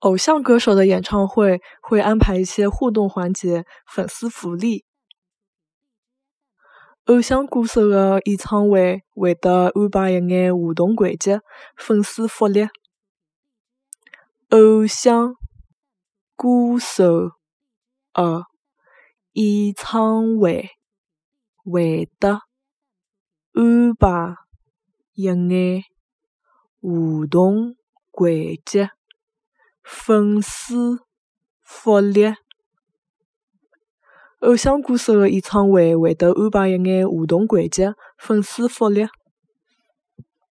偶像歌手的演唱会会安排一些互动环节、粉丝福利。偶像歌手的演唱会会得安排一眼互动环节、粉丝福利。偶像歌手的演唱会会得安排一眼互动环节、粉丝福利。偶像歌手的演唱会会得安排一眼互动环节、粉丝福利。